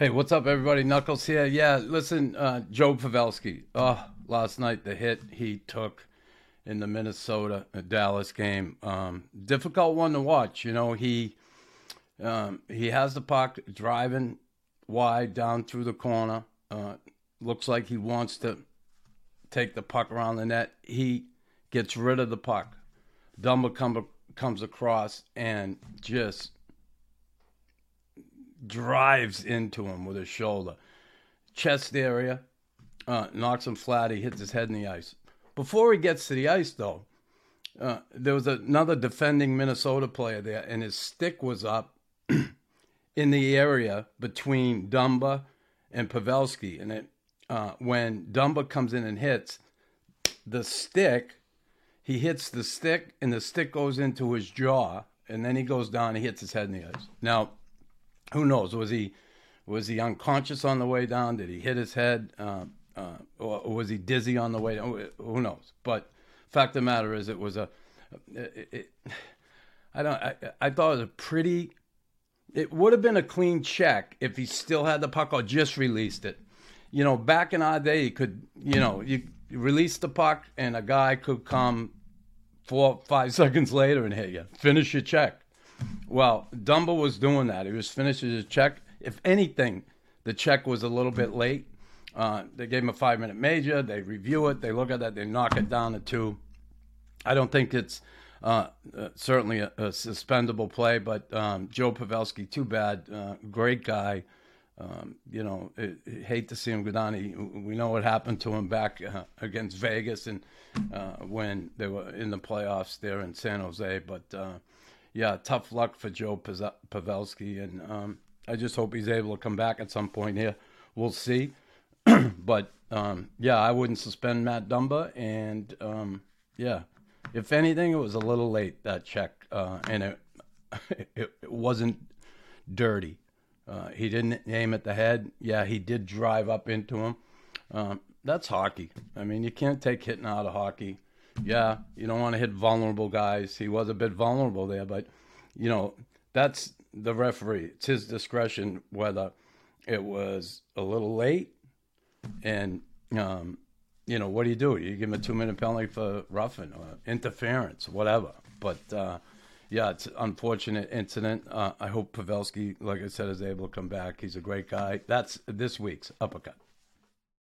Hey, what's up, everybody? Knuckles here. Yeah, listen, uh, Joe Pavelski. Oh, last night the hit he took in the Minnesota uh, Dallas game. Um, difficult one to watch. You know, he um, he has the puck driving wide down through the corner. Uh, looks like he wants to take the puck around the net. He gets rid of the puck. Dumba come, comes across and just drives into him with his shoulder. Chest area, uh, knocks him flat. He hits his head in the ice. Before he gets to the ice, though, uh, there was another defending Minnesota player there, and his stick was up in the area between Dumba and Pavelski. And it, uh, when Dumba comes in and hits, the stick, he hits the stick, and the stick goes into his jaw, and then he goes down and hits his head in the ice. Now, who knows? Was he was he unconscious on the way down? Did he hit his head? Uh, uh, or, was he dizzy on the way down? Who knows? But fact of the matter is, it was a. It, it, I don't. I, I thought it was a pretty. It would have been a clean check if he still had the puck or just released it. You know, back in our day, you could, you know, you, you release the puck and a guy could come four, five seconds later and hit you. Finish your check. Well, Dumba was doing that. He was finishing his check. If anything, the check was a little bit late. Uh, they gave him a five minute major. They review it. They look at that. They knock it down to two. I don't think it's uh, uh, certainly a, a, suspendable play, but um, Joe Pavelski, too bad. Uh, great guy. Um, you know, it, it, hate to see him go down. He, we know what happened to him back uh, against Vegas and uh, when they were in the playoffs there in San Jose. But yeah, tough luck for Joe Pavelski, and um, I just hope he's able to come back at some point here. We'll see, but um, yeah, I wouldn't suspend Matt Dumba, and um, yeah, if anything, it was a little late that check, uh, and it, it, it wasn't dirty. Uh, he didn't aim at the head. Yeah, he did drive up into him. Um, that's hockey. I mean, you can't take hitting out of hockey yeah, you don't want to hit vulnerable guys. He was a bit vulnerable there, but you know that's the referee. It's his discretion whether it was a little late, and um, you know what do you do? You give him a two-minute penalty for roughing or interference, whatever. But uh, yeah, it's an unfortunate incident. Uh, I hope Pavelski, like I said, is able to come back. He's a great guy. That's this week's uppercut.